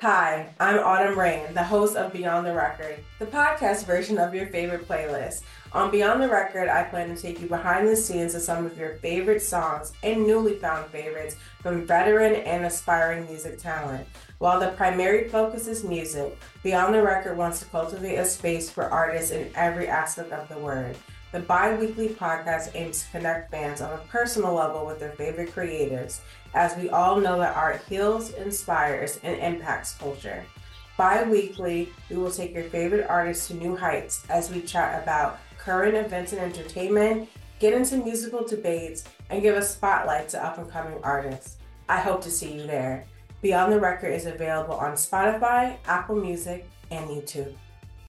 Hi, I'm Autumn Rain, the host of Beyond the Record, the podcast version of your favorite playlist. On Beyond the Record, I plan to take you behind the scenes of some of your favorite songs and newly found favorites from veteran and aspiring music talent. While the primary focus is music, Beyond the Record wants to cultivate a space for artists in every aspect of the word. The bi weekly podcast aims to connect fans on a personal level with their favorite creatives, as we all know that art heals, inspires, and impacts culture. Bi weekly, we will take your favorite artists to new heights as we chat about current events and entertainment, get into musical debates, and give a spotlight to up and coming artists. I hope to see you there. Beyond the Record is available on Spotify, Apple Music, and YouTube.